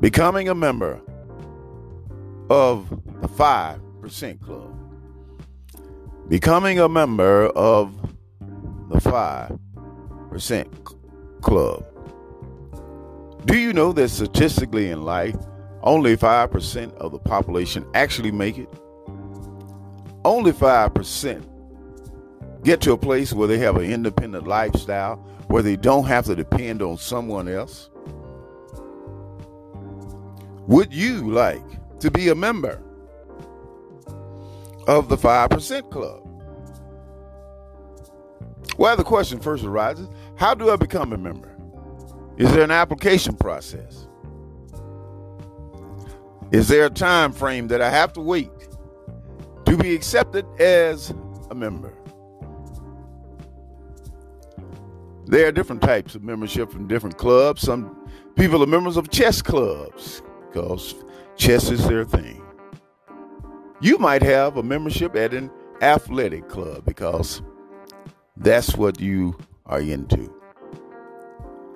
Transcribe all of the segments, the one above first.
Becoming a member of the 5% Club. Becoming a member of the 5% Club. Do you know that statistically in life, only 5% of the population actually make it? Only 5% get to a place where they have an independent lifestyle, where they don't have to depend on someone else? Would you like to be a member of the 5% Club? Well, the question first arises how do I become a member? Is there an application process? Is there a time frame that I have to wait to be accepted as a member? There are different types of membership from different clubs. Some people are members of chess clubs because chess is their thing. You might have a membership at an athletic club because that's what you are into.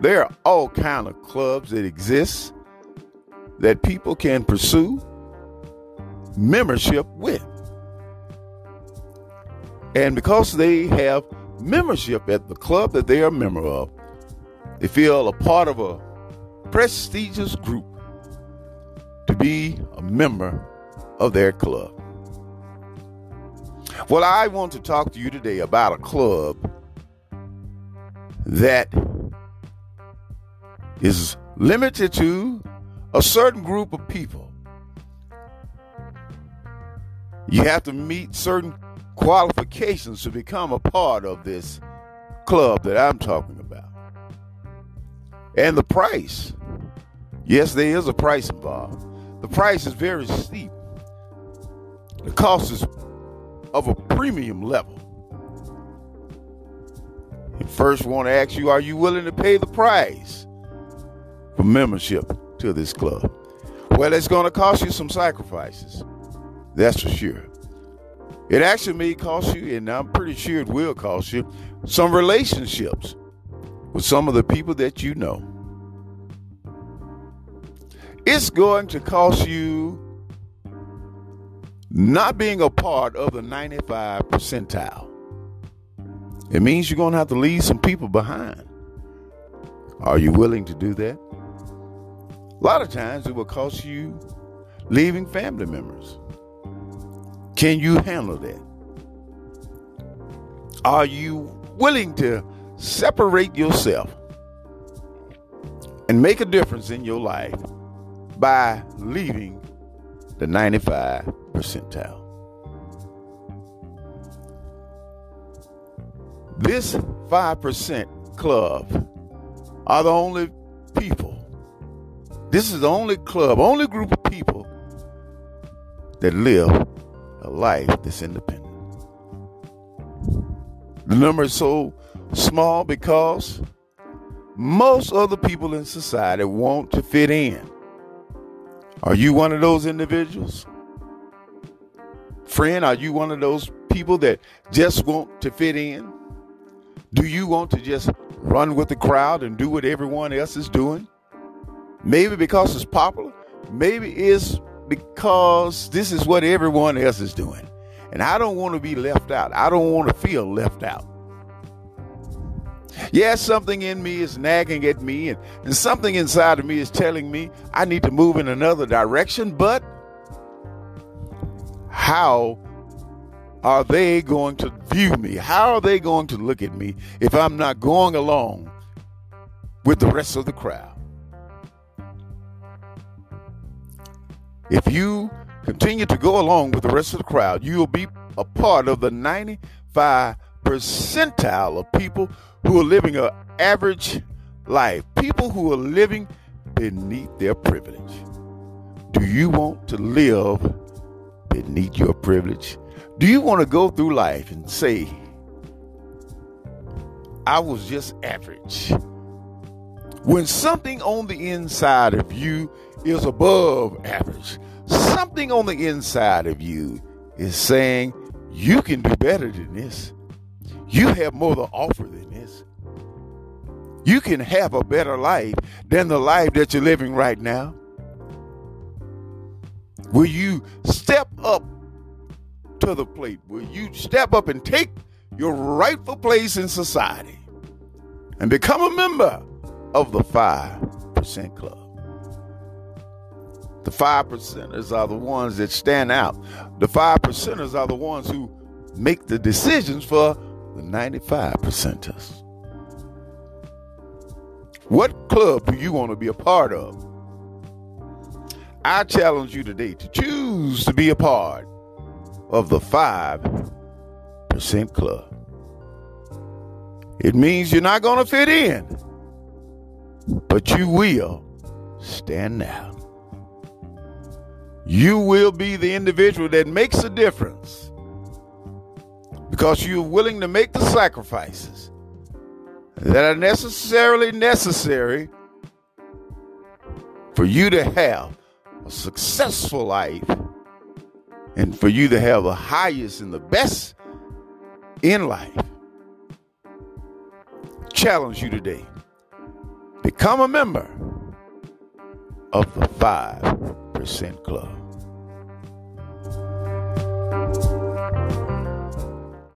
There are all kind of clubs that exist that people can pursue membership with. And because they have membership at the club that they are a member of, they feel a part of a prestigious group be a member of their club. Well, I want to talk to you today about a club that is limited to a certain group of people. You have to meet certain qualifications to become a part of this club that I'm talking about. And the price, yes, there is a price involved. The price is very steep. The cost is of a premium level. And first, want to ask you are you willing to pay the price for membership to this club? Well, it's going to cost you some sacrifices. That's for sure. It actually may cost you, and I'm pretty sure it will cost you, some relationships with some of the people that you know. It's going to cost you not being a part of the 95 percentile. It means you're going to have to leave some people behind. Are you willing to do that? A lot of times it will cost you leaving family members. Can you handle that? Are you willing to separate yourself and make a difference in your life by leaving the 95 percentile? This 5% club are the only people. This is the only club, only group of people that live a life that's independent. The number is so small because most other people in society want to fit in. Are you one of those individuals? Friend, are you one of those people that just want to fit in? Do you want to just run with the crowd and do what everyone else is doing? Maybe because it's popular. Maybe it's because this is what everyone else is doing. And I don't want to be left out. I don't want to feel left out. Yes, something in me is nagging at me, and, and something inside of me is telling me I need to move in another direction, but how are they going to view me? How are they going to look at me if I'm not going along with the rest of the crowd? If you continue to go along with the rest of the crowd, you will be a part of the 95 percentile of people who are living an average life, people who are living beneath their privilege. Do you want to live beneath your privilege? Do you want to go through life and say, I was just average? When something on the inside of you is above average, something on the inside of you is saying, You can do better than this. You have more to offer than this. You can have a better life than the life that you're living right now. Will you step up to the plate? Will you step up and take your rightful place in society and become a member of the 5% Club? The 5 percenters are the ones that stand out. The 5 percenters are the ones who make the decisions for the 95 percenters. What club do you want to be a part of? I challenge you today to choose to be a part of the 5% club. It means you're not going to fit in, but you will stand out. You will be the individual that makes a difference because you're willing to make the sacrifices that are necessarily necessary for you to have a successful life and for you to have the highest and the best in life. Challenge you today. Become a member of the 5% Club.